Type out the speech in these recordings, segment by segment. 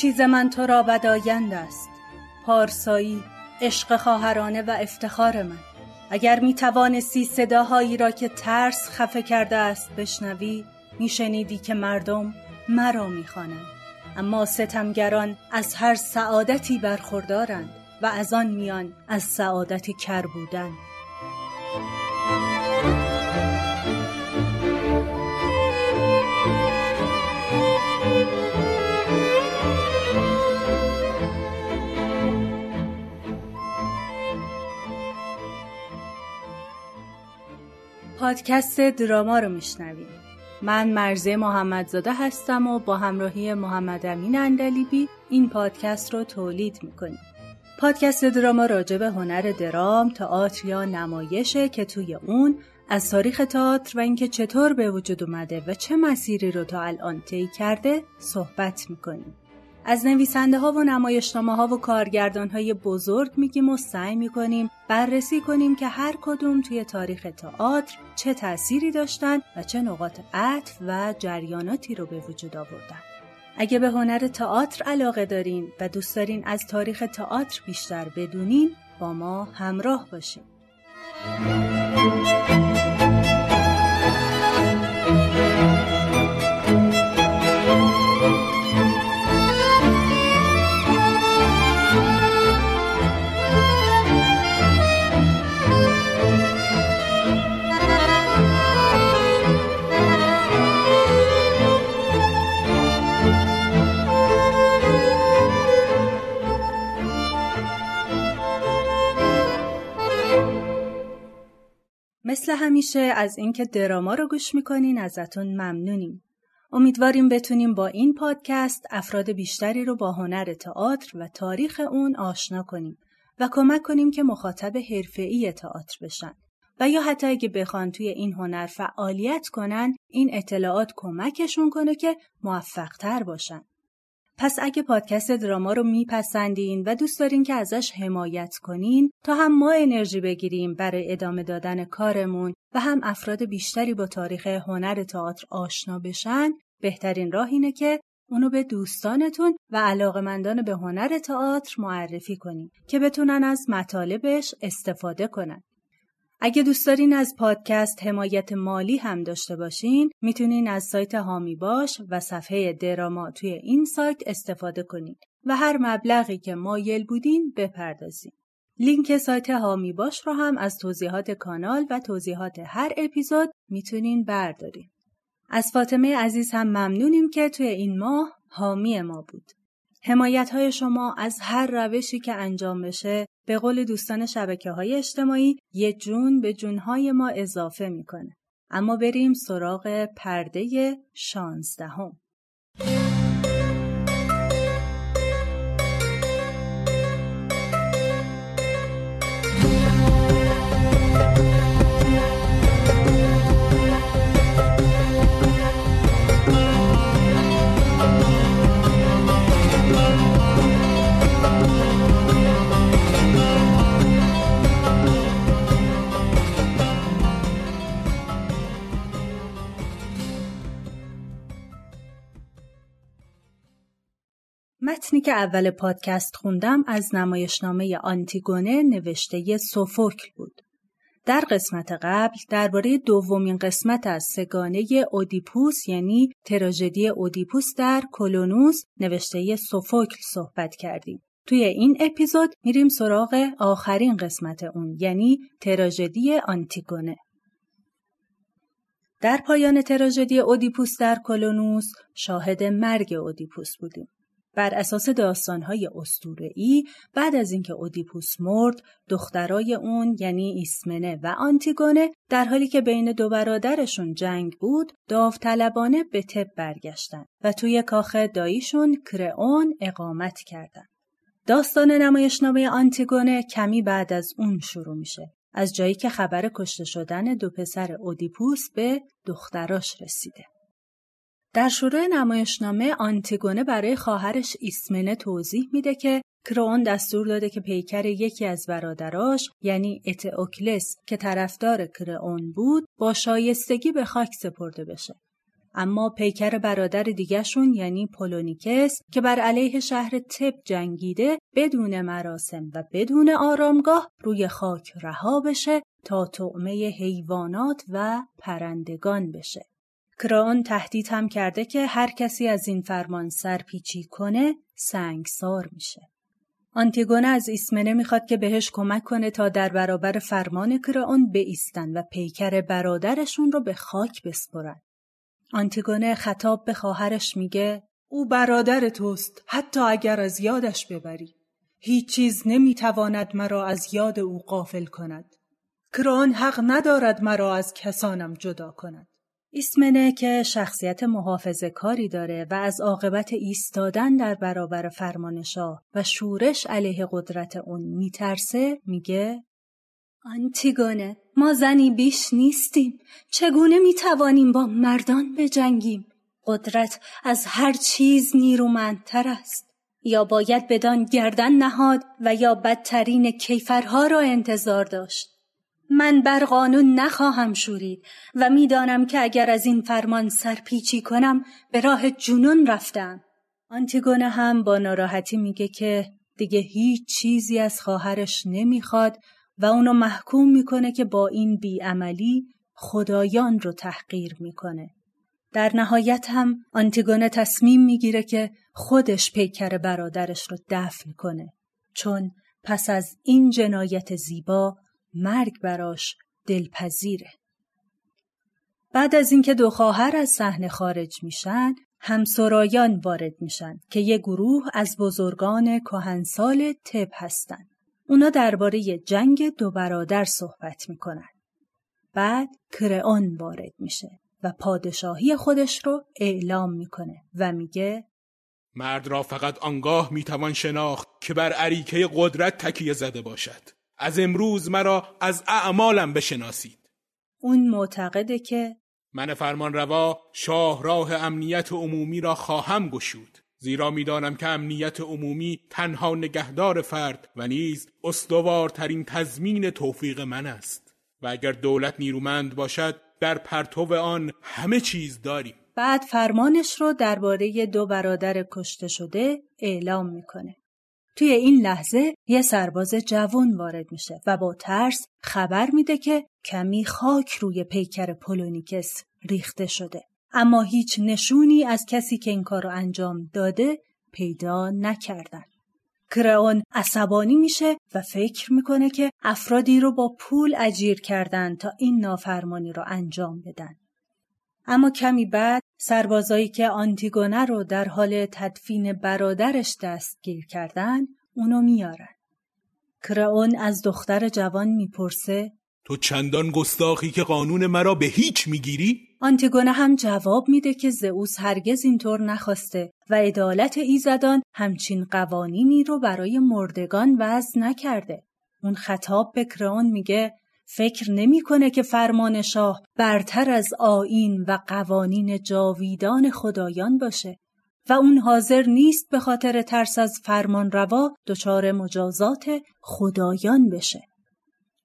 چیز من تو را بدایند است. پارسایی عشق خواهرانه و افتخار من. اگر می توانستی صداهایی را که ترس خفه کرده است بشنوی میشنیدی که مردم مرا می‌خوانند. اما ستمگران از هر سعادتی برخوردارند و از آن میان از سعادت کر بودن. پادکست دراما رو میشنویم من مرزه محمدزاده هستم و با همراهی محمد امین اندلیبی این پادکست رو تولید می‌کنیم پادکست دراما راجع به هنر درام، تئاتر یا نمایشه که توی اون از تاریخ تئاتر و اینکه چطور به وجود اومده و چه مسیری رو تا الان طی کرده صحبت می‌کنیم. از نویسنده ها و نمایشنامه ها و کارگردان های بزرگ میگیم و سعی می‌کنیم بررسی کنیم که هر کدوم توی تاریخ تئاتر چه تأثیری داشتن و چه نقاط عطف و جریاناتی رو به وجود آوردن. اگه به هنر تئاتر علاقه دارین و دوست دارین از تاریخ تئاتر بیشتر بدونین با ما همراه باشین. مثل همیشه از اینکه دراما رو گوش می‌کنین ازتون ممنونیم. امیدواریم بتونیم با این پادکست افراد بیشتری رو با هنر تئاتر و تاریخ اون آشنا کنیم و کمک کنیم که مخاطب حرفه‌ای تئاتر بشن. و یا حتی اگه بخوان توی این هنر فعالیت کنن این اطلاعات کمکشون کنه که موفقتر باشن. پس اگه پادکست دراما رو میپسندین و دوست دارین که ازش حمایت کنین تا هم ما انرژی بگیریم برای ادامه دادن کارمون و هم افراد بیشتری با تاریخ هنر تئاتر آشنا بشن بهترین راه اینه که اونو به دوستانتون و علاقمندان به هنر تئاتر معرفی کنین که بتونن از مطالبش استفاده کنن. اگه دوست دارین از پادکست حمایت مالی هم داشته باشین می‌تونین از سایت هامی باش و صفحه دراما توی این سایت استفاده کنین و هر مبلغی که مایل بودین بپردازین. لینک سایت هامی باش رو هم از توضیحات کانال و توضیحات هر اپیزود می‌تونین بردارین. از فاطمه عزیز هم ممنونیم که توی این ماه حامی ما بود. حمایت های شما از هر روشی که انجام بشه به قول دوستان شبکه های اجتماعی یه جون به جونهای ما اضافه می‌کنه. اما بریم سراغ پرده شانزدهم. متنی که اول پادکست خوندم از نمایشنامه آنتیگونه نوشته سوفوکل بود. در قسمت قبل درباره دومین قسمت از سگانه اودیپوس یعنی تراژدی اودیپوس در کلونوس نوشته سوفوکل صحبت کردیم. توی این اپیزود میریم سراغ آخرین قسمت اون یعنی تراژدی آنتیگونه. در پایان تراژدی اودیپوس در کلونوس شاهد مرگ اودیپوس بودیم. بر اساس داستانهای استوره‌ای بعد از اینکه اودیپوس مرد دخترای اون یعنی ایسمنه و آنتیگونه در حالی که بین دو برادرشون جنگ بود داوطلبانه به تب برگشتن و توی کاخ داییشون کرئون اقامت کردن. داستان نمایشنامه آنتیگونه کمی بعد از اون شروع میشه از جایی که خبر کشته شدن دو پسر اودیپوس به دختراش رسیده. در شروع نمایشنامه آنتیگونه برای خواهرش ایسمنه توضیح میده که کرئون دستور داده که پیکر یکی از برادراش یعنی اتئوکلس که طرفدار کرئون بود با شایستگی به خاک سپرده بشه. اما پیکر برادر دیگشون یعنی پولونیکس که بر علیه شهر تب جنگیده بدون مراسم و بدون آرامگاه روی خاک رها بشه تا طعمه حیوانات و پرندگان بشه. کران تهدید هم کرده که هر کسی از این فرمان سرپیچی کنه سنگسار میشه. آنتیگونه از ایسمنه می‌خواد که بهش کمک کنه تا در برابر فرمان کرئون بایستن و پیکر برادرشون رو به خاک بسپرن. آنتیگونه خطاب به خواهرش میگه او برادر توست حتی اگر از یادش ببری. هیچ چیز نمی‌تواند مرا از یاد او قافل کند. کرئون حق ندارد مرا از کسانم جدا کند. ایسمنه که شخصیت محافظ کاری داره و از عاقبت ایستادن در برابر فرمان شاه و شورش علیه قدرت اون میترسه میگه آنتیگونه ما زنی بیش نیستیم. چگونه می‌توانیم با مردان بجنگیم؟ قدرت از هر چیز نیرومندتر است. یا باید بدان گردن نهاد و یا بدترین کیفرها را انتظار داشت. من بر قانون نخواهم شورید و می‌دانم که اگر از این فرمان سرپیچی کنم به راه جنون رفتم. آنتیگونه هم با ناراحتی میگه که دیگه هیچ چیزی از خواهرش نمی‌خواد و اونو محکوم می‌کنه که با این بیعملی خدایان رو تحقیر می‌کنه. در نهایت هم آنتیگونه تصمیم می‌گیره که خودش پیکر برادرش رو دفن کنه چون پس از این جنایت زیبا مرگ براش دلپذیره. بعد از اینکه دو خواهر از صحنه خارج میشن، همسرایان وارد میشن که یه گروه از بزرگان کهنسال تب هستن. اونا درباره جنگ دو برادر صحبت می‌کنن. بعد کرئون وارد میشه و پادشاهی خودش رو اعلام می‌کنه و میگه مرد را فقط آنگاه می‌توان شناخت که بر عریکه قدرت تکیه زده باشد. از امروز مرا از اعمالم بشناسید. اون معتقده که من فرمان روا شاهراه امنیت عمومی را خواهم گشود. زیرا می‌دانم که امنیت عمومی تنها نگهدار فرد و نیز استوارترین تضمین توفیق من است. و اگر دولت نیرومند باشد در پرتو آن همه چیز داریم. بعد فرمانش رو درباره دو برادر کشته شده اعلام می‌کنه. توی این لحظه یه سرباز جوان وارد میشه و با ترس خبر میده که کمی خاک روی پیکر پولونیکس ریخته شده. اما هیچ نشونی از کسی که این کار رو انجام داده پیدا نکردن. کرئون عصبانی میشه و فکر می‌کنه که افرادی رو با پول اجیر کردن تا این نافرمانی رو انجام بدن. اما کمی بعد سربازایی که آنتیگونه رو در حال تدفین برادرش دستگیر کردن اونو میارن. کرئون از دختر جوان می‌پرسه تو چندان گستاخی که قانون مرا به هیچ می‌گیری؟ آنتیگونه هم جواب میده که زئوس هرگز اینطور نخواسته و عدالت ایزدان همچین قوانینی رو برای مردگان وضع نکرده. اون خطاب به کرئون میگه فکر نمی‌کنه که فرمان شاه برتر از آین و قوانین جاویدان خدایان باشه و اون حاضر نیست به خاطر ترس از فرمان روا دچار مجازات خدایان بشه.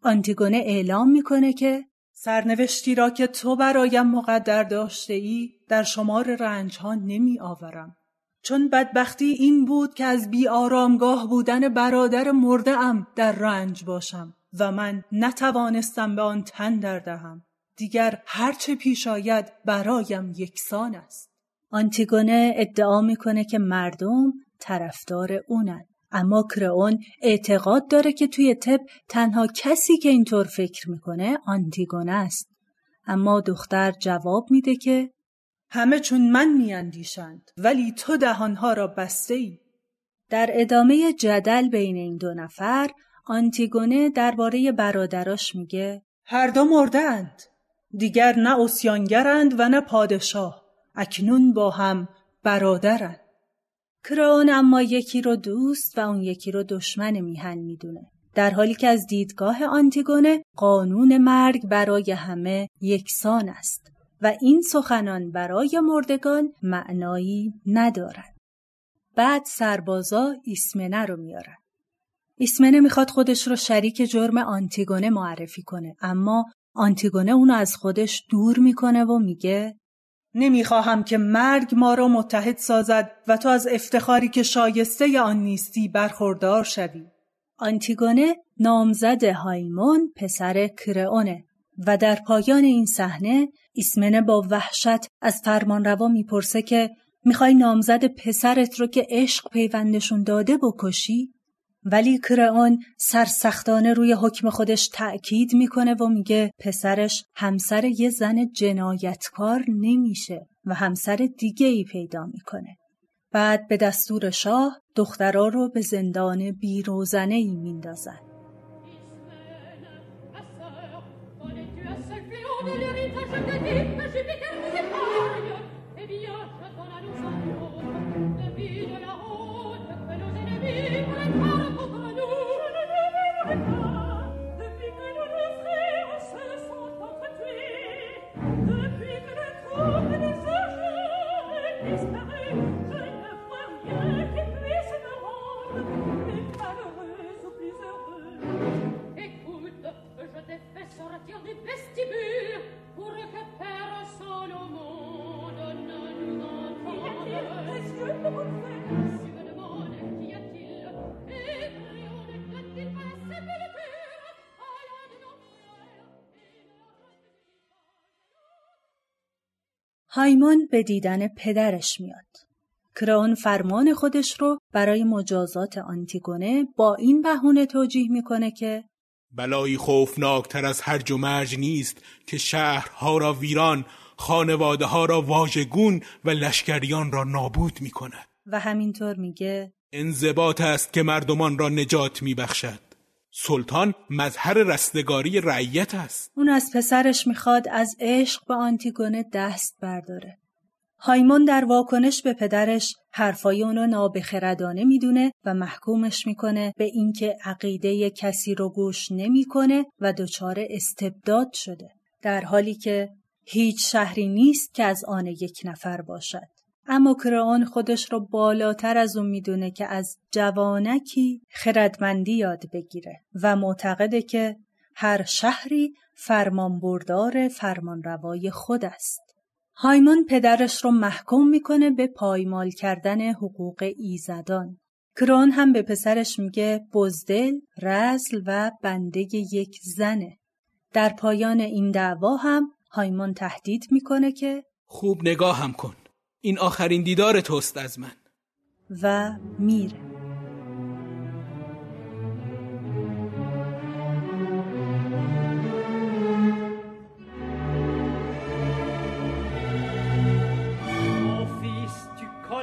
آنتیگونه اعلام می‌کنه که سرنوشتی را که تو برایم مقدر داشته ای در شمار رنج ها نمی آورم. چون بدبختی این بود که از بی آرامگاه بودن برادر مرده در رنج باشم. و من نتوانستم به آن تن در دهم. دیگر هرچه پیش آید برایم یکسان است. آنتیگونه ادعا می‌کنه که مردم طرفدار اونن. اما کرئون اعتقاد داره که توی تب تنها کسی که اینطور فکر می‌کنه آنتیگونه است. اما دختر جواب میده که همه چون من میاندیشند ولی تو دهانها را بسته ای. در ادامه جدل بین این دو نفر آنتیگونه درباره برادراش میگه. هر دو مردند. دیگر نه اسیانگرند و نه پادشاه. اکنون با هم برادرند. کرون اما یکی رو دوست و اون یکی رو دشمن میهن می‌دونه. در حالی که از دیدگاه آنتیگونه قانون مرگ برای همه یکسان است و این سخنان برای مردگان معنایی ندارد. بعد سربازا ایسمنه رو میارن. ایسمنه می‌خواد خودش رو شریک جرم آنتیگونه معرفی کنه اما آنتیگونه اونو از خودش دور می‌کنه و میگه نمی‌خواهم که مرگ ما را متحد سازد و تو از افتخاری که شایسته آن نیستی برخوردار شوی. آنتیگونه نامزد هایمون پسر کرئونه و در پایان این صحنه ایسمنه با وحشت از فرمانروا می‌پرسه که می‌خوای نامزد پسرت رو که عشق پیوندشون داده بکشی؟ ولی کرئون سرسختانه روی حکم خودش تأکید می‌کنه و میگه پسرش همسر یه زن جنایتکار نمیشه و همسر دیگه ای پیدا می‌کنه. بعد به دستور شاه دخترا رو به زندان بیروزنه ای میندازن. هایمون به دیدن پدرش میاد. کرون فرمان خودش رو برای مجازات آنتیگونه با این بهونه توجیه می‌کنه که بلایی خوفناکتر از هر و مرج نیست که شهرها را ویران خانواده ها را واژگون و لشکریان را نابود می کند. و همینطور میگه انضباط است که مردمان را نجات میبخشد. سلطان مظهر رستگاری رعیت است. اون از پسرش می‌خواد از عشق به آنتیگونه دست برداره. هایمون در واکنش به پدرش حرفای اونو نابخردانه می‌دونه و محکومش می‌کنه به اینکه عقیده کسی رو گوش نمی‌کنه و دچار استبداد شده. در حالی که هیچ شهری نیست که از آن یک نفر باشد. اما کرئون خودش رو بالاتر از اون می‌دونه که از جوانکی خردمندی یاد بگیره و معتقده که هر شهری فرمانبردار فرمانروای خود است. هایمون پدرش رو محکوم می‌کنه به پایمال کردن حقوق ایزدان. کرون هم به پسرش میگه بزدل، رزل و بنده یک زنه. در پایان این دعوا هم هایمون تهدید می‌کنه که خوب نگاه هم کن. این آخرین دیدار توست از من و میره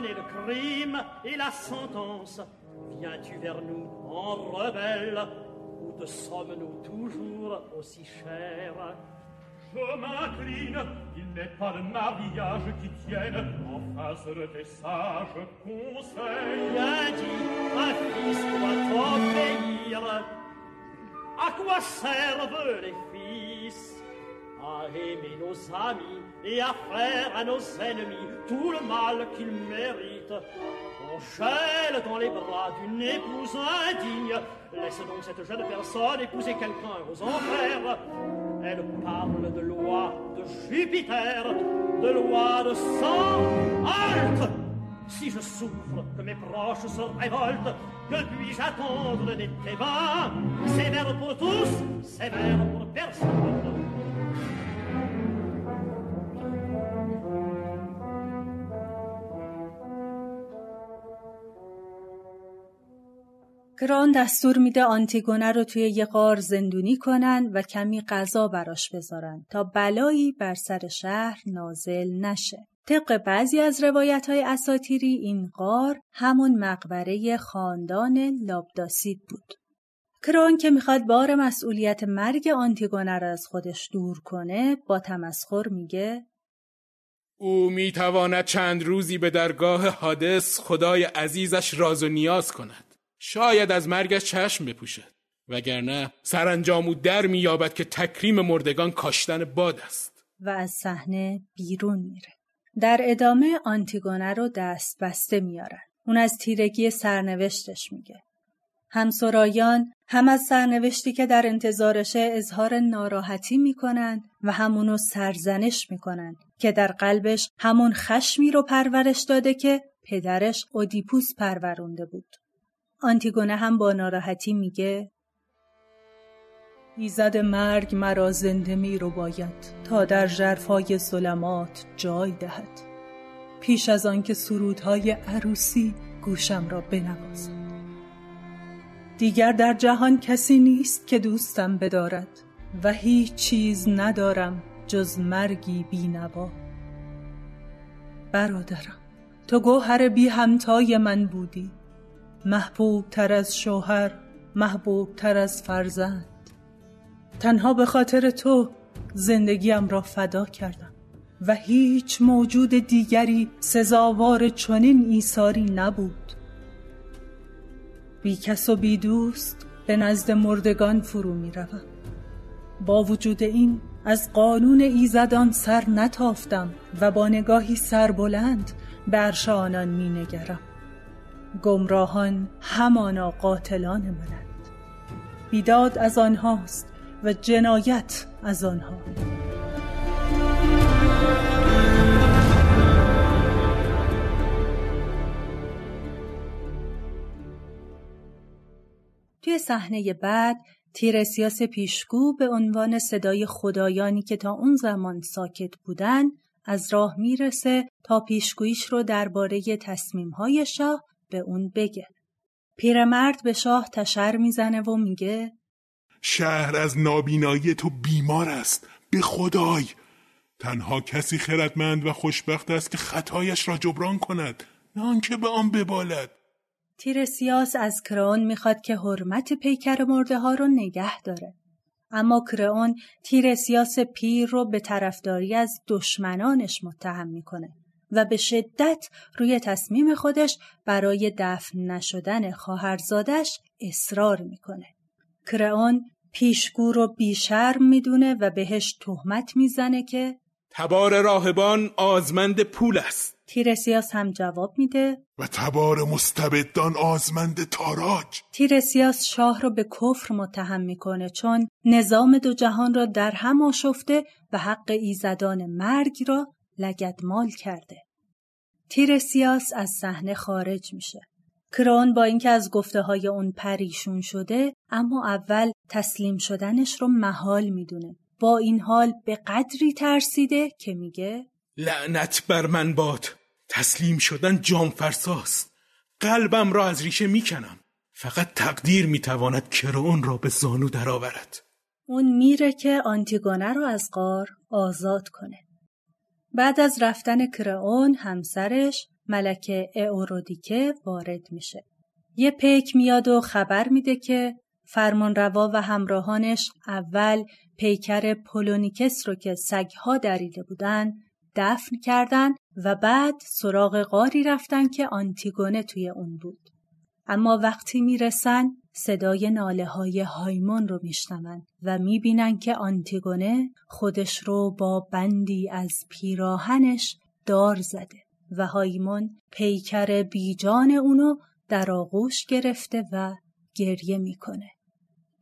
le crime et la sentence. Viens-tu vers nous en rebelle ou te sommes-nous toujours aussi chers Je m'incline, il n'est pas le mariage qui tienne en face de tes sages conseils. Un fils doit obéir. À quoi servent les fils? À aimer nos amis et à faire à nos ennemis tout le mal qu'ils méritent. On gèle dans les bras d'une épouse indigne. Laisse donc cette jeune personne épouser quelqu'un aux enfers. Elle parle de loi de Jupiter, de loi de sang. Halte Si je souffre, que mes proches se révoltent, que puis-je attendre des Thébains Sévère pour tous, sévère pour personne. کران دستور میده آنتیگونه رو توی یه غار زندونی کنن و کمی غذا براش بذارن تا بلایی بر سر شهر نازل نشه. طبق بعضی از روایت های اساتیری این غار همون مقبره خاندان لابداسید بود. کران که می‌خواد بار مسئولیت مرگ آنتیگونه رو از خودش دور کنه با تمسخر میگه او می‌تواند چند روزی به درگاه حادث خدای عزیزش راز و نیاز کند. شاید از مرگش چشم بپوشد. وگرنه سرانجام او در مییابد که تکریم مردگان کاشتن باد است. و از صحنه بیرون میره. در ادامه آنتیگونه رو دست بسته میارن اون از تیرگی سرنوشتش میگه. همسرایان هم از سرنوشتی که در انتظارشه اظهار ناراحتی می‌کنن و همونو سرزنش می‌کنن که در قلبش همون خشمی رو پرورش داده که پدرش اودیپوس پرورونده بود. آنتیگونه هم با ناراحتی میگه ایزد مرگ مرا زنده می رو باید تا در جرفای ظلمات جای دهد. پیش از آنکه سرودهای عروسی گوشم را بنوازد. دیگر در جهان کسی نیست که دوستم بدارد و هیچ چیز ندارم جز مرگی بینوا. برادرم تو گوهر بی همتای من بودی. محبوب تر از شوهر محبوب تر از فرزند تنها به خاطر تو زندگیم را فدا کردم و هیچ موجود دیگری سزاوار چنین ایثاری نبود بی کس و بی دوست به نزد مردگان فرو می روم. با وجود این از قانون ایزدان سر نتافتم و با نگاهی سربلند بر آنان می نگرم. گمراهان همانا قاتلان منند بیداد از آنهاست و جنایت از آنها. توی صحنه بعد تیرسیاس پیشگو به عنوان صدای خدایانی که تا اون زمان ساکت بودن از راه می‌رسه تا پیشگویش رو درباره تصمیمهای شاه به اون بگه. پیرمرد به شاه تشر می‌زنه و میگه شهر از نابینایی تو بیمار است. به خدای! تنها کسی خردمند و خوشبخت است که خطایش را جبران کند. نه آنکه به آن ببالد. تیرسیاس از کرون می‌خواد که حرمت پیکر مرده ها رو نگه داره. اما کرون تیرسیاس پیر رو به طرفداری از دشمنانش متهم می‌کنه. و به شدت روی تصمیم خودش برای دفن نشدن خواهرزادش اصرار می‌کنه. کرون پیشگو رو بیشرم می‌دونه و بهش تهمت می‌زنه که تبار راهبان آزمند پول است. تیرسیاس هم جواب میده. و تبار مستبدان آزمند تاراج. تیرسیاس شاه را به کفر متهم می‌کنه چون نظام دو جهان را در هم آشفته و حق ایزدان مرگ را لگدمال کرده. تیرسیاس از صحنه خارج میشه. کرون با اینکه از گفته های اون پریشون شده اما اول تسلیم شدنش رو محال می‌دونه. با این حال به قدری ترسیده که میگه لعنت بر من باد. تسلیم شدن جام فرساست. قلبم را از ریشه می‌کنم. فقط تقدیر می‌تواند کرون را به زانو درآورد. اون میره که آنتیگونه رو از قار آزاد کنه. بعد از رفتن کرئون همسرش ملکه اورودیکه وارد میشه. یه پیک میاد و خبر میده که فرمانروا و همراهانش اول پیکر پولونیکس رو که سگها دریده بودن دفن کردن و بعد سراغ غاری رفتن که آنتیگونه توی اون بود. اما وقتی می‌رسن صدای ناله های هایمون رو میشنون و می‌بینن که آنتیگونه خودش رو با بندی از پیراهنش دار زده. و هایمون پیکر بیجان اونو در آغوش گرفته و گریه می‌کنه.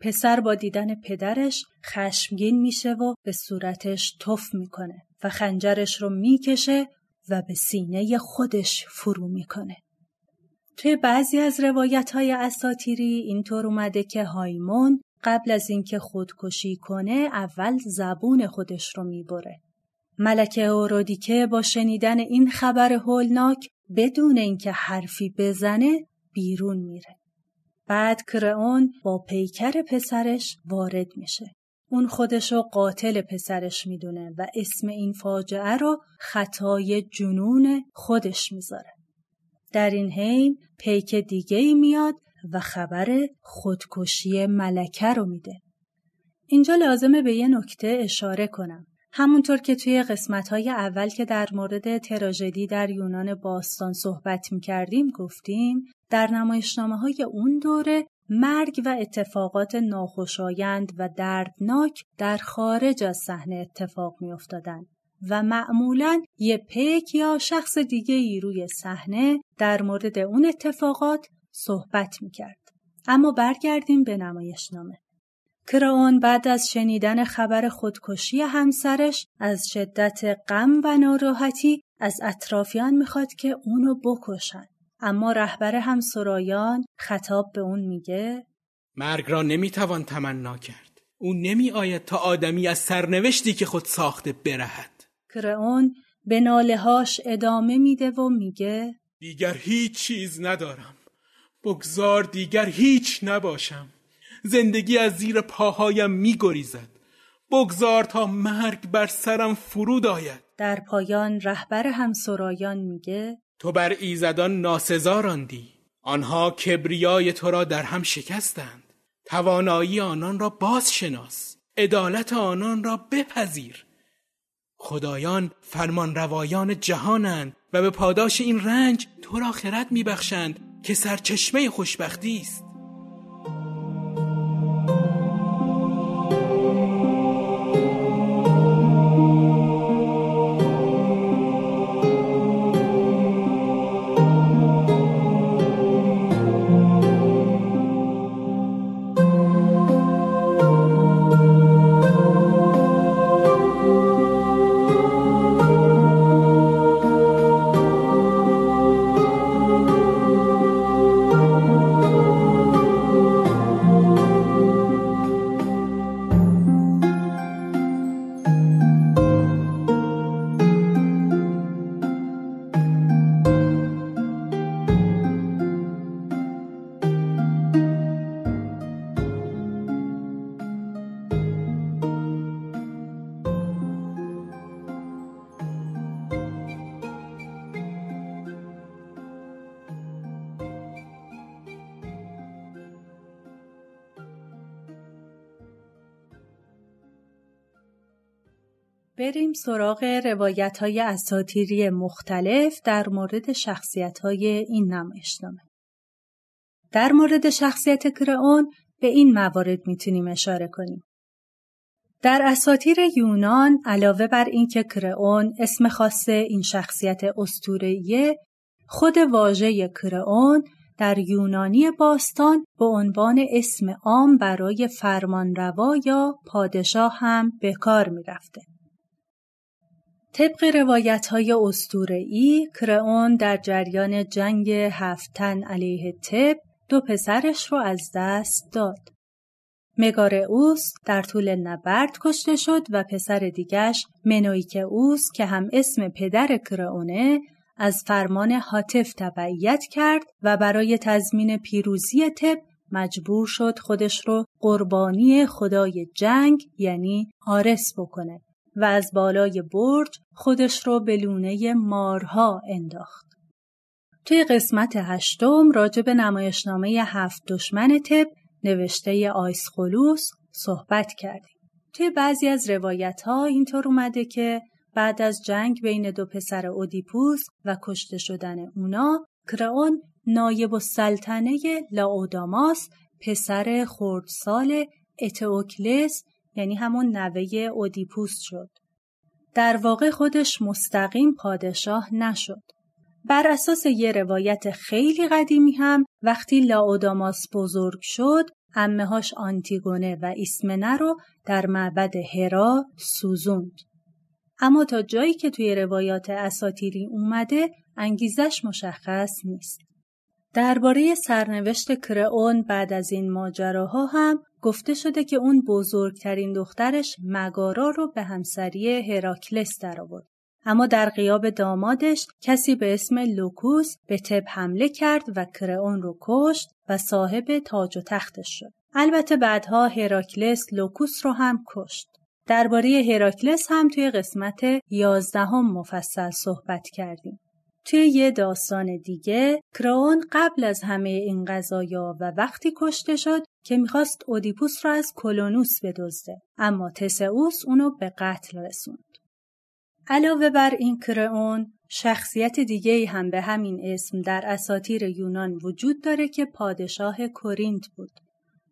پسر با دیدن پدرش خشمگین میشه و به صورتش تف می‌کنه و خنجرش رو می‌کشه و به سینه خودش فرو می‌کنه. توی بعضی از روایت های اساتیری اینطور اومده که هایمون قبل از اینکه خودکشی کنه اول زبون خودش رو می‌بره ملکه اورودیکه با شنیدن این خبر هولناک بدون اینکه حرفی بزنه بیرون میره. بعد کرئون با پیکر پسرش وارد میشه. اون خودشو قاتل پسرش می‌دونه و اسم این فاجعه رو خطای جنون خودش می‌ذاره. در این حین پیک دیگه ای میاد و خبر خودکشی ملکه رو میده. اینجا لازمه به یه نکته اشاره کنم. همونطور که توی قسمتهای اول که در مورد تراژدی در یونان باستان صحبت می کردیم گفتیم در نمایشنامه های اون دوره مرگ و اتفاقات ناخوشایند و دردناک در خارج از صحنه اتفاق می افتادن و معمولا یه پیک یا شخص دیگه ای روی صحنه در مورد اون اتفاقات صحبت می کرد. اما برگردیم به نمایشنامه. کرئون بعد از شنیدن خبر خودکشی همسرش از شدت غم و ناراحتی از اطرافیان می‌خواد که اونو بکشن. اما رهبر هم سرایان خطاب به اون میگه مرگ را نمی‌توان تمنا کرد. او نمی آید تا آدمی از سرنوشتی که خود ساخته برهد. کرئون به نالهاش ادامه میده و میگه دیگر هیچ چیز ندارم. بگذار دیگر هیچ نباشم. زندگی از زیر پاهایم میگریزد. بگذار تا مرگ بر سرم فرود آید. در پایان رهبر همسرایان میگه تو بر ایزدان ناسزا راندی آنها کبریای تو را در هم شکستند توانایی آنان را باز شناس عدالت آنان را بپذیر خدایان فرمان روایان جهانند و به پاداش این رنج تو را خرد میبخشند که سرچشمه خوشبختی است. سراغ روایت های اساتیری مختلف در مورد شخصیت های این نمایشنامه. در مورد شخصیت کرئون به این موارد می‌تونیم اشاره کنیم. در اساتیر یونان علاوه بر اینکه کرئون اسم خاص این شخصیت استورهیه خود واژه کرئون در یونانی باستان به عنوان اسم عام برای فرمانروا یا پادشاه هم به کار می رفته. طبق روایت های ای، کرئون در جریان جنگ هفتن علیه تب دو پسرش رو از دست داد. مگارئوس در طول نبرد کشته شد و پسر دیگش منویکئوس که هم اسم پدر کرئونه از فرمان حاطف تبعیت کرد و برای تضمین پیروزی تب مجبور شد خودش رو قربانی خدای جنگ یعنی آرس بکنه. و از بالای برج خودش رو به لونه مارها انداخت. توی قسمت هشتم راجع به نمایشنامه هفت دشمن تب نوشته خلوس صحبت کردیم. توی بعضی از روایت ها اینطور اومده که بعد از جنگ بین دو پسر اودیپوس و کشته شدن اونا کرئون نایب السلطنه لاوداماس پسر خردسال اتئوکلس یعنی همون نوه اودیپوس شد. در واقع خودش مستقیم پادشاه نشد. بر اساس یه روایت خیلی قدیمی هم وقتی لاوداماس بزرگ شد امهاش آنتیگونه و ایسمنه رو در معبد هرا سوزوند. اما تا جایی که توی روایات اساتیری اومده انگیزش مشخص نیست. درباره سرنوشت کرئون بعد از این ماجراها هم گفته شده که اون بزرگترین دخترش مگارا رو به همسری هراکلس درآورد. اما در غیاب دامادش کسی به اسم لوکوس به تب حمله کرد و کرئون رو کشت و صاحب تاج و تختش شد. البته بعدها هراکلس لوکوس رو هم کشت. درباره هراکلس هم توی قسمت یازدهم مفصل صحبت کردیم. توی یه داستان دیگه کرئون قبل از همه این قضایا و وقتی کشته شد که می‌خواست اودیپوس را از کلونوس بدزده اما تسئوس اونو به قتل رسوند. علاوه بر این کرئون شخصیت دیگه هم به همین اسم در اساتیر یونان وجود داره که پادشاه کورینت بود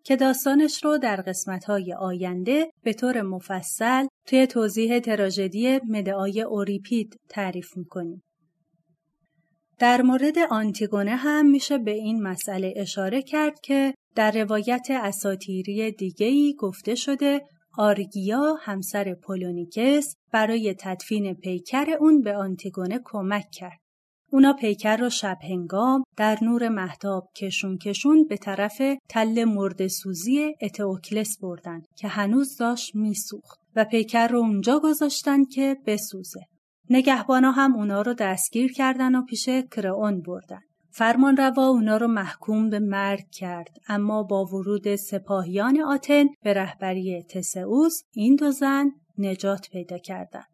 که داستانش رو در قسمتهای آینده به طور مفصل توی توضیح تراژدی مدعای اوریپید تعریف می‌کنیم. در مورد آنتیگونه هم میشه به این مسئله اشاره کرد که در روایت اساطیری دیگه‌ای گفته شده آرگیا همسر پولونیکس برای تدفین پیکر اون به آنتیگونه کمک کرد. اونا پیکر رو شب هنگام در نور مهتاب کشون کشون به طرف تل مرده سوزی اتئوکلس بردن که هنوز داشت میسوخت و پیکر رو اونجا گذاشتن که بسوزه. نگهبانا هم اونا رو دستگیر کردن و پیش کرئون بردن. فرمان روا اونا رو محکوم به مرگ کرد اما با ورود سپاهیان آتن به رهبری تسئوس این دو زن نجات پیدا کردند.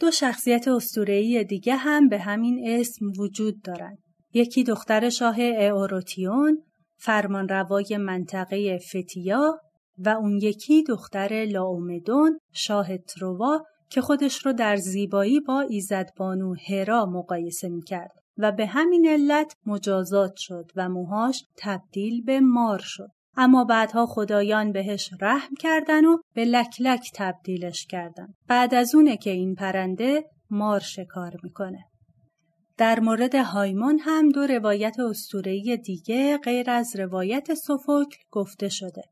دو شخصیت استورهی دیگه هم به همین اسم وجود دارند. یکی دختر شاه اعوروتیون فرمانروای منطقه فتیا و اون یکی دختر لاومدون شاه تروا که خودش رو در زیبایی با ایزدبانو هرا مقایسه می‌کرد و به همین علت مجازات شد و موهاش تبدیل به مار شد. اما بعدها خدایان بهش رحم کردن و به لکلک تبدیلش کردن. بعد از اونه که این پرنده مار شکار می‌کنه. در مورد هایمون هم دو روایت استورهی دیگه غیر از روایت سوفوکل گفته شده.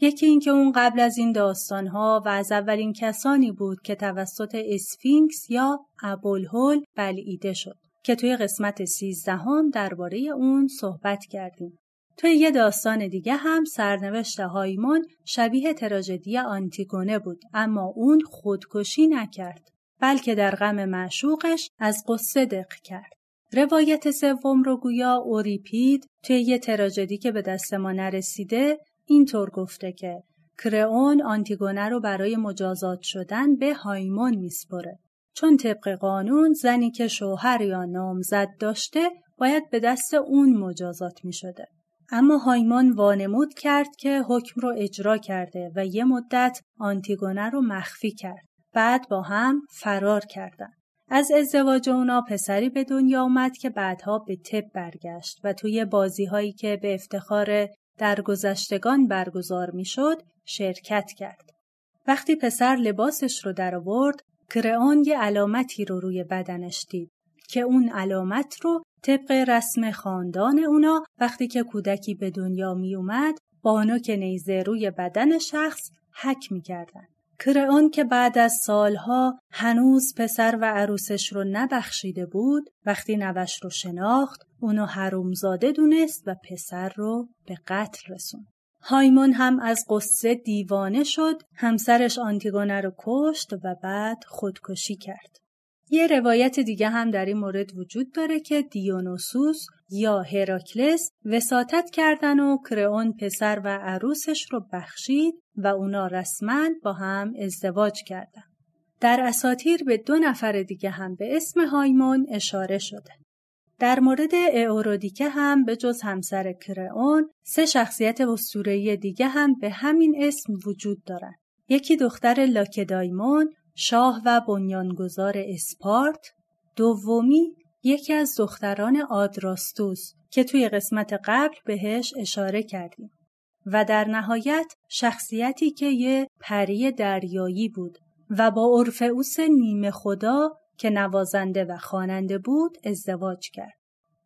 یکی اینکه اون قبل از این داستانها و از اولین کسانی بود که توسط اسفینکس یا ابوالهول بلعیده شد که توی قسمت سیزدهم درباره اون صحبت کردیم. توی یه داستان دیگه هم سرنوشت هایمون شبیه تراژدی آنتیگونه بود اما اون خودکشی نکرد بلکه در غم معشوقش از غصه دق کرد. روایت سوم رو گویا اوریپید توی یه تراژدی که به دست ما نرسیده اینطور گفته که کرئون آنتیگونه رو برای مجازات شدن به هایمون میسپره. چون طبق قانون زنی که شوهر یا نامزد داشته باید به دست اون مجازات می شده. اما هایمان وانمود کرد که حکم رو اجرا کرده و یه مدت آنتیگونه رو مخفی کرد. بعد با هم فرار کردن. از ازدواج اونا پسری به دنیا آمد که بعدها به تب برگشت و توی بازی هایی که به افتخار درگذشتگان برگزار می‌شد شرکت کرد. وقتی پسر لباسش رو در آورد، کرئون یه علامتی رو روی بدنش دید که اون علامت رو طبق رسم خاندان اونا وقتی که کودکی به دنیا می اومد بانوک نیزه روی بدن شخص حک می کردن. کرئون که بعد از سالها هنوز پسر و عروسش رو نبخشیده بود وقتی نوش رو شناخت اونو حرومزاده دونست و پسر رو به قتل رسوند. هایمون هم از قصه دیوانه شد همسرش آنتیگونه رو کشت و بعد خودکشی کرد. یه روایت دیگه هم در این مورد وجود داره که دیونوسوس یا هراکلس وساطت کردن و کرئون پسر و عروسش رو بخشید و اونا رسما با هم ازدواج کردن. در اساتیر به دو نفر دیگه هم به اسم هایمون اشاره شده. در مورد اورودیکه هم به جز همسر کرئون سه شخصیت اسطوره‌ای دیگه هم به همین اسم وجود دارند. یکی دختر لاکدایمون شاه و بنیانگذار اسپارت دومی یکی از دختران آدراستوس که توی قسمت قبل بهش اشاره کردیم و در نهایت شخصیتی که یه پری دریایی بود و با اورفئوس نیمه خدا که نوازنده و خواننده بود ازدواج کرد.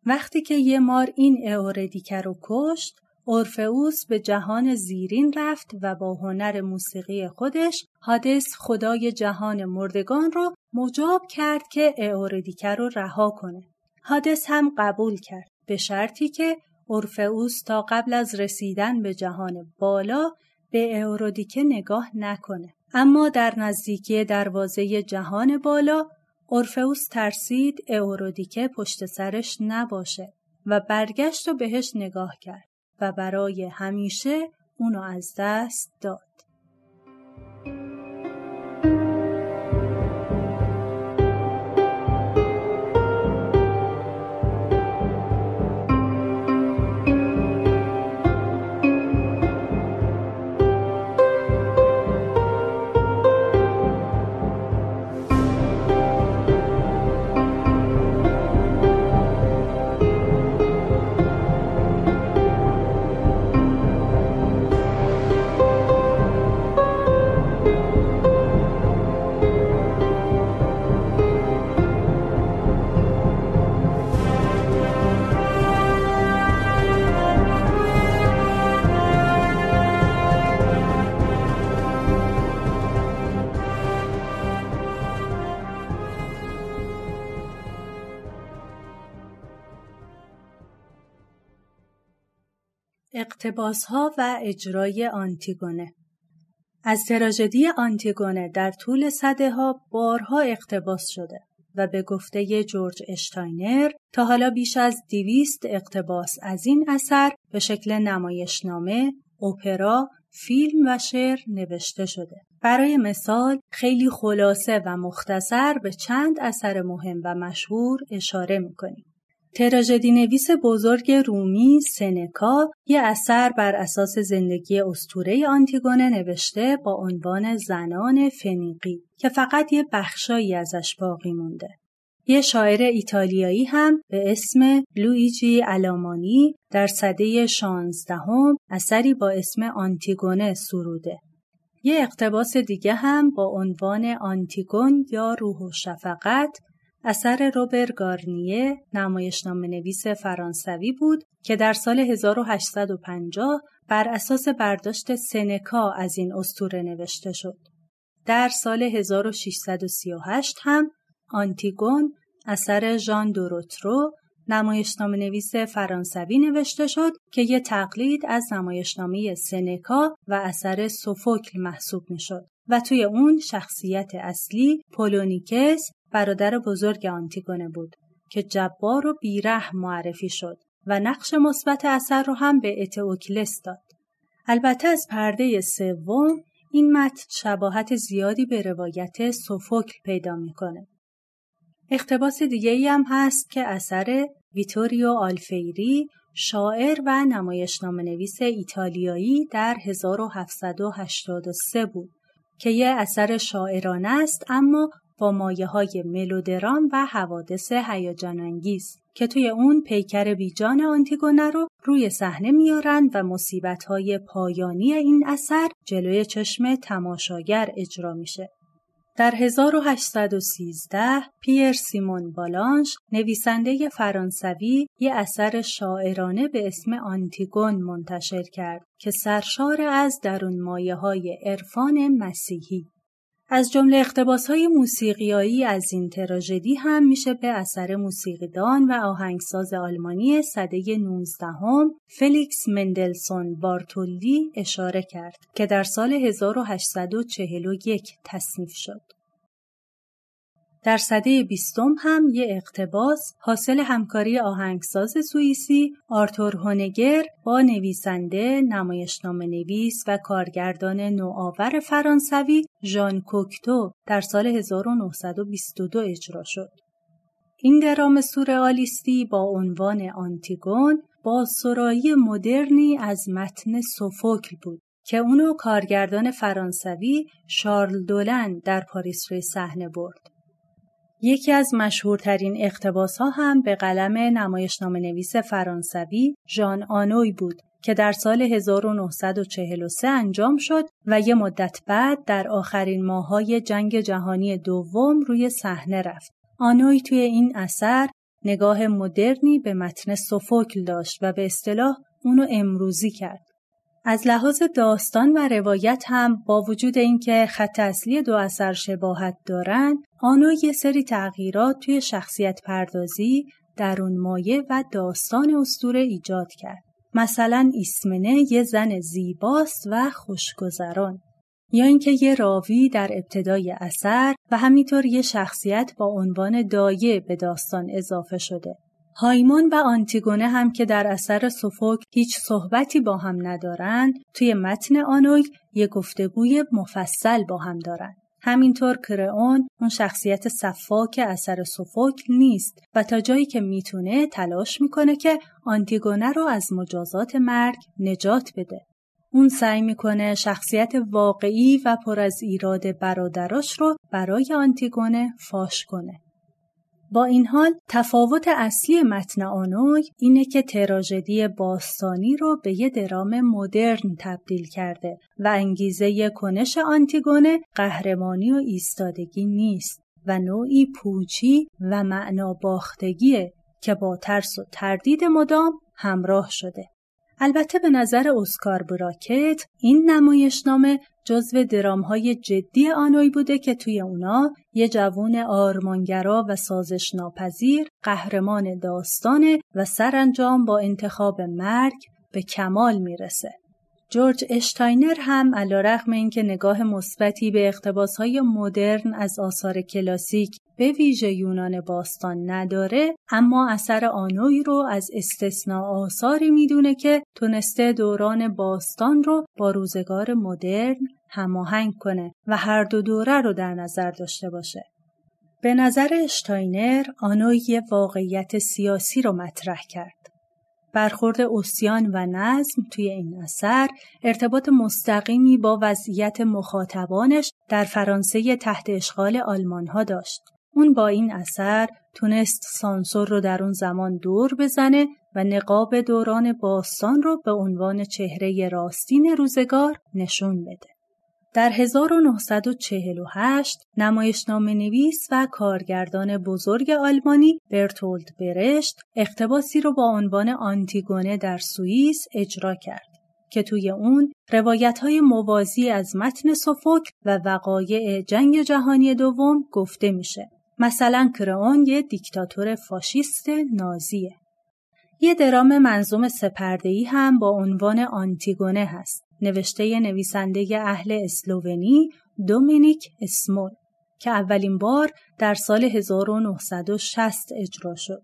وقتی که یه مار این اوردیکه رو کشت، اورفئوس به جهان زیرین رفت و با هنر موسیقی خودش حادث خدای جهان مردگان رو مجاب کرد که اوردیکه رو رها کنه. حادث هم قبول کرد به شرطی که اورفئوس تا قبل از رسیدن به جهان بالا به اورودیکه نگاه نکنه. اما در نزدیکی دروازه جهان بالا اورفئوس ترسید اورودیکه پشت سرش نباشه و برگشت و بهش نگاه کرد و برای همیشه اونو از دست داد. اقتباس ها و اجرای آنتیگونه از تراژدی آنتیگونه در طول صده ها بارها اقتباس شده و به گفته جورج اشتاینر تا حالا بیش از دیویست اقتباس از این اثر به شکل نمایشنامه، اپرا، فیلم و شعر نوشته شده. برای مثال خیلی خلاصه و مختصر به چند اثر مهم و مشهور اشاره می‌کنیم. تراژدی نویس بزرگ رومی سنکا یه اثر بر اساس زندگی استوره آنتیگونه نوشته با عنوان زنان فنیقی که فقط یه بخشایی ازش باقی مونده. یه شاعر ایتالیایی هم به اسم لویجی علامانی در سده شانزدهم اثری با اسم آنتیگونه سروده. یه اقتباس دیگه هم با عنوان آنتیگون یا روح و شفقت اثر روبر گارنیه نمایشنامه نویس فرانسوی بود که در سال 1850 بر اساس برداشت سنکا از این اسطوره نوشته شد. در سال 1638 هم آنتیگون اثر ژان دو روترو نمایشنامه نویس فرانسوی نوشته شد که یه تقلید از نمایشنامه سنکا و اثر سوفوکل محسوب می شد و توی اون شخصیت اصلی پولونیکس برادر بزرگ آنتیگونه بود که جبار و بیره معرفی شد و نقش مثبت اثر رو هم به اتئوکلس داد. البته از پرده سوم این متن شباهت زیادی به روایت سوفوکل پیدا می‌کنه. اقتباس دیگه ای هم هست که اثر ویتوریو آلفیری شاعر و نمایشنامه نویس ایتالیایی در 1783 بود که یه اثر شاعرانه است اما با مایه های ملودرام و حوادث هیجان انگیز که توی اون پیکر بیجان آنتیگونه رو روی صحنه میارن و مصیبت های پایانی این اثر جلوی چشم تماشاگر اجرا میشه. در 1813 پیر سیمون بالانش نویسنده فرانسوی یه اثر شاعرانه به اسم آنتیگون منتشر کرد که سرشار از درون مایه های عرفان مسیحی از جمله اقتباس های موسیقیایی از این تراژدی هم میشه به اثر موسیقیدان و آهنگساز آلمانی سده 19 هم فلیکس مندلسون بارتولی اشاره کرد که در سال 1841 تصنیف شد. در سده بیستم هم یه اقتباس حاصل همکاری آهنگساز سوئیسی آرتور هونگر با نویسنده، نمایشنامه نویس و کارگردان نوآور فرانسوی ژان کوکتو در سال 1922 اجرا شد. این درام سورئالیستی با عنوان آنتیگون با سرایی مدرنی از متن سوفوکل بود که اونو کارگردان فرانسوی شارل دولن در پاریس روی صحنه برد. یکی از مشهورترین اقتباس ها هم به قلم نمایشنامه نویس فرانسوی ژان آنوی بود که در سال 1943 انجام شد و یه مدت بعد در آخرین ماهای جنگ جهانی دوم روی صحنه رفت. آنوی توی این اثر نگاه مدرنی به متن سوفوکل داشت و به اصطلاح اونو امروزی کرد. از لحاظ داستان و روایت هم با وجود اینکه خط اصلی دو اثر شباهت دارند آنو یه سری تغییرات توی شخصیت پردازی درون مایه و داستان استوره ایجاد کرد. مثلا ایسمنه یه زن زیباست و خوشگذران. یا اینکه یه راوی در ابتدای اثر و همینطور یه شخصیت با عنوان دایه به داستان اضافه شده. هایمون و آنتیگونه هم که در اثر سوفوک هیچ صحبتی با هم ندارند توی متن آنوی یه گفتگوی مفصل با هم دارند. همینطور کرئون اون شخصیت صفاک اثر سوفوک نیست و تا جایی که می‌تونه تلاش می‌کنه که آنتیگونه رو از مجازات مرگ نجات بده. اون سعی می‌کنه شخصیت واقعی و پر از ایراد برادراش رو برای آنتیگونه فاش کنه. با این حال تفاوت اصلی متن آنوی اینه که تراژدی باستانی رو به یه درام مدرن تبدیل کرده و انگیزه کنش آنتیگونه قهرمانی و ایستادگی نیست و نوعی پوچی و معنا باختگیه که با ترس و تردید مدام همراه شده. البته به نظر اسکار براکت این نمایشنامه جزو درامهای جدی آنوی بوده که توی اونا یه جوون آرمانگرا و سازش ناپذیر قهرمان داستانه و سرانجام با انتخاب مرگ به کمال می‌رسه. جورج اشتاینر هم علیرغم اینکه نگاه مثبتی به اقتباسهای مدرن از آثار کلاسیک به ویژه یونان باستان نداره اما اثر آنوی رو از استثناء آثاری می‌دونه که تونسته دوران باستان رو با روزگار مدرن هماهنگ کنه و هر دو دوره رو در نظر داشته باشه. به نظر اشتاینر آنوی یه واقعیت سیاسی رو مطرح کرد. برخورد اوسیان و نظم توی این اثر ارتباط مستقیمی با وضعیت مخاطبانش در فرانسه تحت اشغال آلمان ها داشت. اون با این اثر تونست سانسور رو در اون زمان دور بزنه و نقاب دوران باستان رو به عنوان چهره راستین روزگار نشون بده. در 1948 نمایشنامه نویس و کارگردان بزرگ آلمانی برتولد برشت اقتباسی رو با عنوان آنتیگونه در سوئیس اجرا کرد که توی اون روایت های موازی از متن سفوک و وقایع جنگ جهانی دوم گفته میشه. مثلا کرئون یه دیکتاتور فاشیست نازیه. یه درام منظوم سپردهی هم با عنوان آنتیگونه هست. نوشته نویسنده اهل اسلوونی دومینیک اسمول که اولین بار در سال 1960 اجرا شد.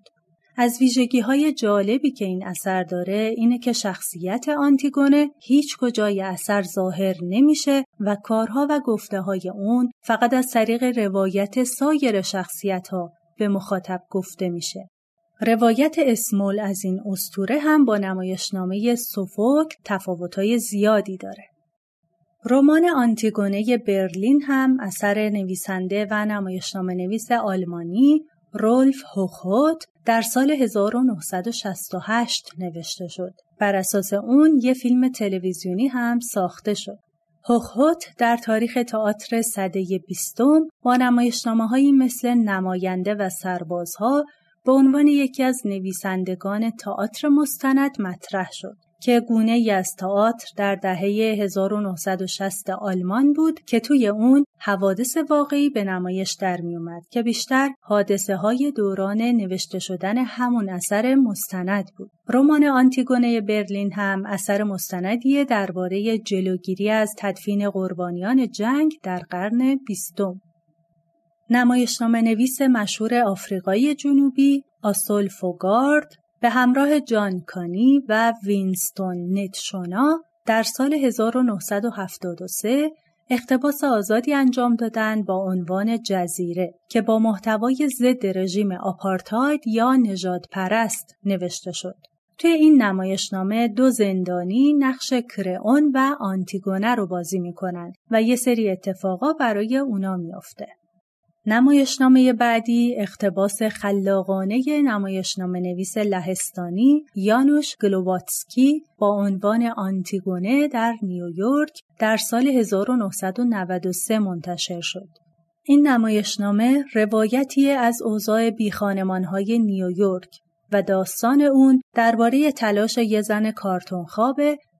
از ویژگی های جالبی که این اثر داره اینه که شخصیت آنتیگونه هیچ کجای اثر ظاهر نمیشه و کارها و گفته های اون فقط از طریق روایت سایر شخصیت ها به مخاطب گفته میشه. روایت اسمول از این استوره هم با نمایشنامه سوفوک تفاوتهای زیادی داره. رمان آنتیگونه برلین هم اثر نویسنده و نمایشنامه نویس آلمانی رولف هوخوت در سال 1968 نوشته شد. بر اساس اون یه فیلم تلویزیونی هم ساخته شد. هوخوت در تاریخ تئاتر سده بیستم با نمایشنامه مثل نماینده و سربازها به عنوان یکی از نویسندگان تئاتر مستند مطرح شد که گونه ای از تئاتر در دهه 1960 آلمان بود که توی اون حوادث واقعی به نمایش در می اومد که بیشتر حادثه های دوران نوشته شدن همون اثر مستند بود. رمان آنتیگونه برلین هم اثر مستندی درباره جلوگیری از تدفین قربانیان جنگ در قرن بیستم. نمایشنامه نویس مشهور آفریقایی جنوبی آسول فوگارد به همراه جان کانی و وینستون نتشونا در سال 1973 اقتباس آزادی انجام دادن با عنوان جزیره که با محتوای ضد رژیم آپارتاید یا نجات پرست نوشته شد. توی این نمایشنامه دو زندانی نقش کرئون و آنتیگونه رو بازی می‌کنن و یه سری اتفاقا برای اونا میافته. نمایشنامه بعدی اقتباس خلاقانه نمایشنامه نویس لهستانی یانوش گلوباتسکی با عنوان آنتیگونه در نیویورک در سال 1993 منتشر شد. این نمایشنامه روایتی از اوضاع بیخانمانهای نیویورک و داستان اون درباره تلاش یه زن کارتون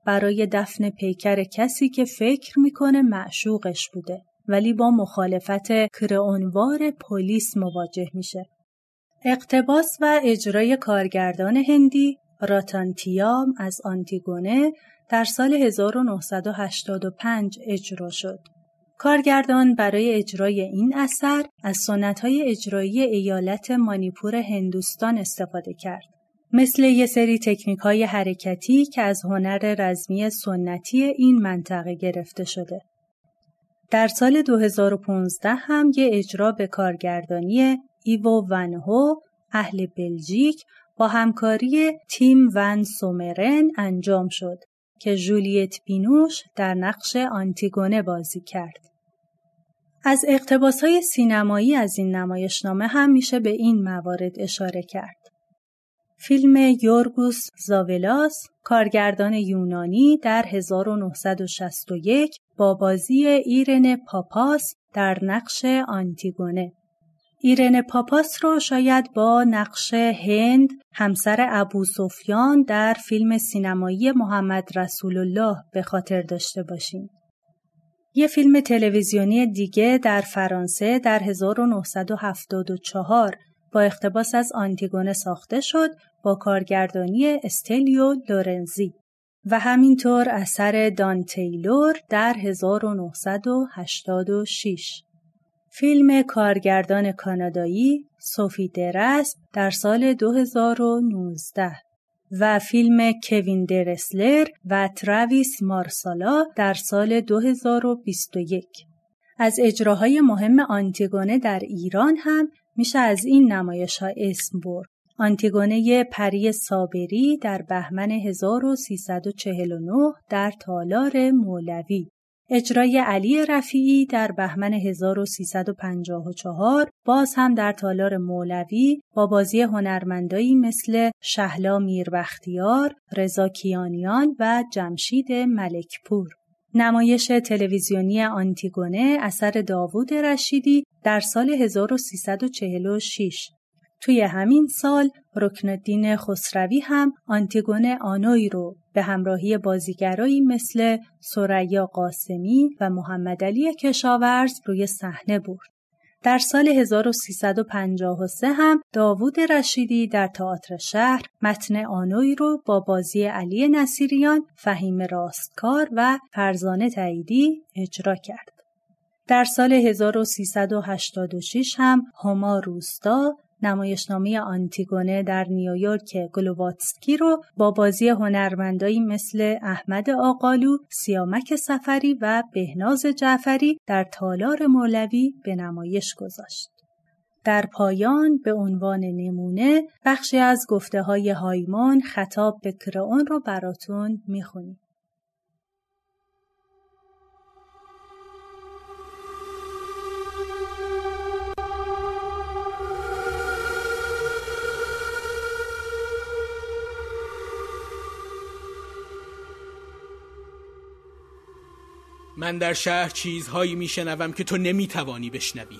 برای دفن پیکر کسی که فکر می‌کنه معشوقش بوده. ولی با مخالفت کرئونوار پلیس مواجه میشه. اقتباس و اجرای کارگردان هندی راتانتیام از آنتیگونه در سال 1985 اجرا شد. کارگردان برای اجرای این اثر از های اجرایی ایالت مانیپور هندوستان استفاده کرد. مثل یه سری تکنیک های حرکتی که از هنر رزمی سنتی این منطقه گرفته شده. در سال 2015 هم یه اجرا به کارگردانی ایوو ونهو اهل بلژیک با همکاری تیم ون سومرن انجام شد که جولیت بینوش در نقش آنتیگونه بازی کرد. از اقتباس های سینمایی از این نمایشنامه هم میشه به این موارد اشاره کرد. فیلم یورگوس زاولاس کارگردان یونانی در 1961 با بازی ایرن پاپاس در نقش آنتیگونه ایرن پاپاس رو شاید با نقش هند همسر ابو سفیان در فیلم سینمایی محمد رسول الله به خاطر داشته باشیم. یه فیلم تلویزیونی دیگه در فرانسه در 1974 با اقتباس از آنتیگونه ساخته شد با کارگردانی استلیو لورنزی. و همینطور اثر دان تیلور در 1986 فیلم کارگردان کانادایی سوفی درسپ در سال 2019 و فیلم کوین درسلر و تراویس مارسالا در سال 2021 از اجراهای مهم آنتیگونه در ایران هم میشه از این نمایش ها اسم برد. آنتیگونه پری صابری در بهمن 1349 در تالار مولوی اجرای علی رفیعی در بهمن 1354 باز هم در تالار مولوی با بازی هنرمندایی مثل شهلا میربختیار، رضا کیانیان و جمشید ملکپور. نمایش تلویزیونی آنتیگونه اثر داوود رشیدی در سال 1346 توی همین سال رکنالدین خسروی هم آنتیگونه آنوی رو به همراهی بازیگرایی مثل سریا قاسمی و محمد علی کشاورز روی صحنه برد. در سال 1353 هم داوود رشیدی در تئاتر شهر متن آنوی رو با بازی علی نصیریان، فهیم راستکار و فرزانه تعییدی اجرا کرد. در سال 1386 هم هما روستا نمایشنامه آنتیگونه در نیویورک گلوواتسکی رو با بازی هنرمندایی مثل احمد آقالو، سیامک سفری و بهناز جعفری در تالار مولوی به نمایش گذاشت. در پایان به عنوان نمونه بخشی از گفته های هایمان خطاب به کرئون رو براتون می‌خونیم. من در شهر چیزهایی میشنوم که تو نمی‌توانی بشنوی.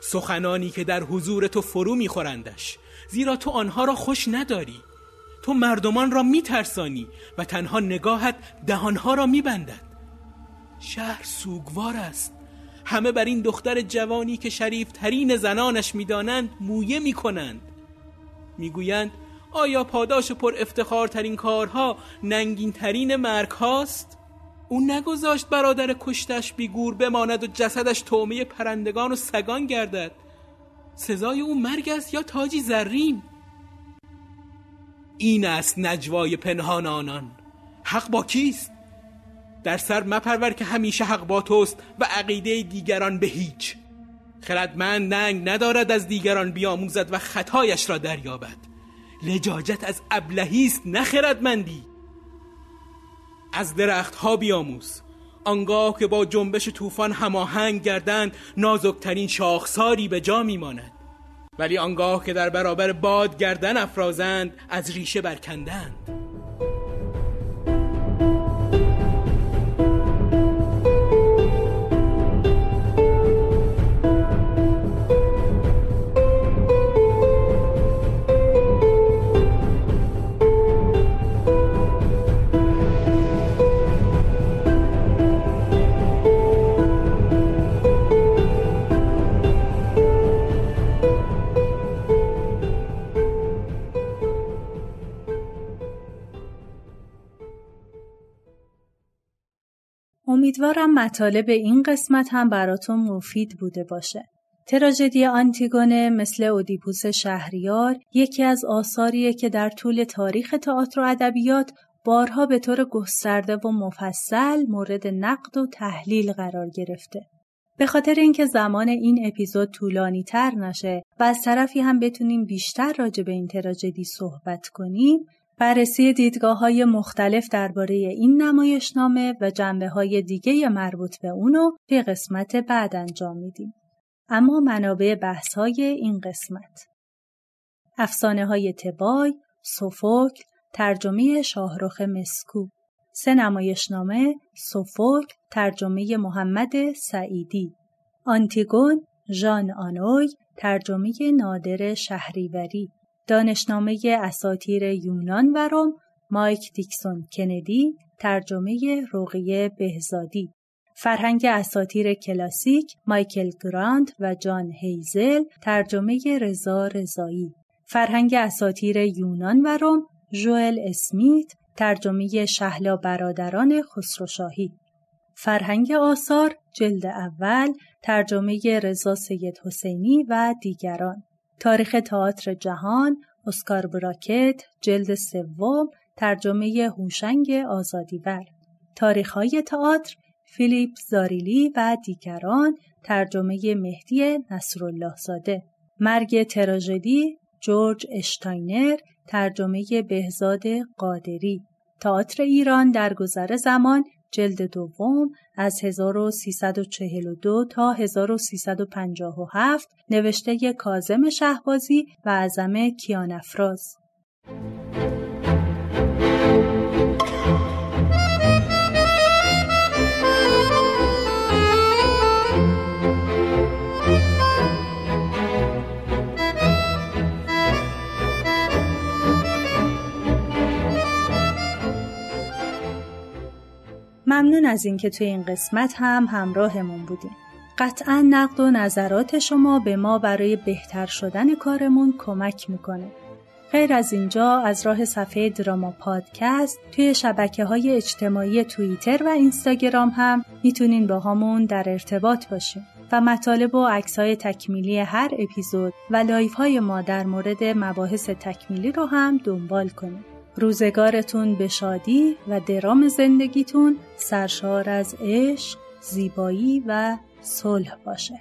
سخنانی که در حضور تو فرو میخورندش. زیرا تو آنها را خوش نداری. تو مردمان را میترسانی و تنها نگاهت دهانها را میبندد. شهر سوگوار است. همه بر این دختر جوانی که شریف ترین زنانش می‌دانند مویه می‌کنند. می‌گویند آیا پاداش پر افتخارترین کارها ننگین ترین مرگ هاست؟ او نگذاشت برادر کشتش بیگور بماند و جسدش تومه پرندگان و سگان گردد. سزای او مرگ است یا تاجی زرین؟ این است نجوای پنهان آنان. حق با کیست؟ در سر مپرور که همیشه حق با توست و عقیده دیگران به هیچ. خردمند ننگ ندارد از دیگران بیاموزد و خطایش را دریابد. لجاجت از ابلهی است نه خردمندی. از درخت ها بیاموز. آنگاه که با جنبش طوفان هماهنگ گردند نازکترین شاخساری به جا میماند. ولی آنگاه که در برابر باد گردن افرازند از ریشه برکندند. امیدوارم مطالب این قسمت هم براتون مفید بوده باشه. تراژدی آنتیگونه مثل اودیپوس شهریار یکی از آثاریه که در طول تاریخ تئاتر و ادبیات بارها به طور گسترده و مفصل مورد نقد و تحلیل قرار گرفته. به خاطر اینکه زمان این اپیزود طولانی تر نشه و از طرفی هم بتونیم بیشتر راجع به این تراژدی صحبت کنیم بررسی دیدگاه های مختلف درباره این نمایشنامه و جنبه های دیگه مربوط به اونو به قسمت بعد انجام میدیم. اما منابع بحث های این قسمت. افسانه های تبای، سوفوکل، ترجمه شاهرخ مسکو. سه نمایشنامه، سوفوکل، ترجمه محمد سعیدی. آنتیگون، ژان آنوی، ترجمه نادر شهریوری. دانشنامه اساتیر یونان و روم مایک دیکسون کندی ترجمه رقیه بهزادی. فرهنگ اساتیر کلاسیک مایکل گراند و جان هیزل ترجمه رضا رضایی. فرهنگ اساتیر یونان و روم جوئل اسمیت ترجمه شهلا برادران خسروشاهی. فرهنگ آثار جلد اول ترجمه رضا سید حسینی و دیگران. تاریخ تئاتر جهان اسکار براکت جلد سوم ترجمه هوشنگ آزادیور. تاریخهای تئاتر فیلیپ زاریلی و دیگران ترجمه مهدی نصرالله زاده مرگ تراژدی جورج اشتاینر ترجمه بهزاد قادری. تئاتر ایران در گذر زمان جلد دوم از 1342 تا 1357 نوشته کازم شهبازی و اعظم کیانفراز ممنون از اینکه توی این قسمت هم همراهمون بودیم. قطعا نقد و نظرات شما به ما برای بهتر شدن کارمون کمک می‌کنه. غیر از اینجا از راه صفحه دراما پادکست توی شبکه های اجتماعی توییتر و اینستاگرام هم می‌تونین باهامون در ارتباط باشین و مطالب و عکس های تکمیلی هر اپیزود و live های ما در مورد مباحث تکمیلی رو هم دنبال کنید. روزگارتون به شادی و درام زندگیتون سرشار از عشق، زیبایی و صلح باشه.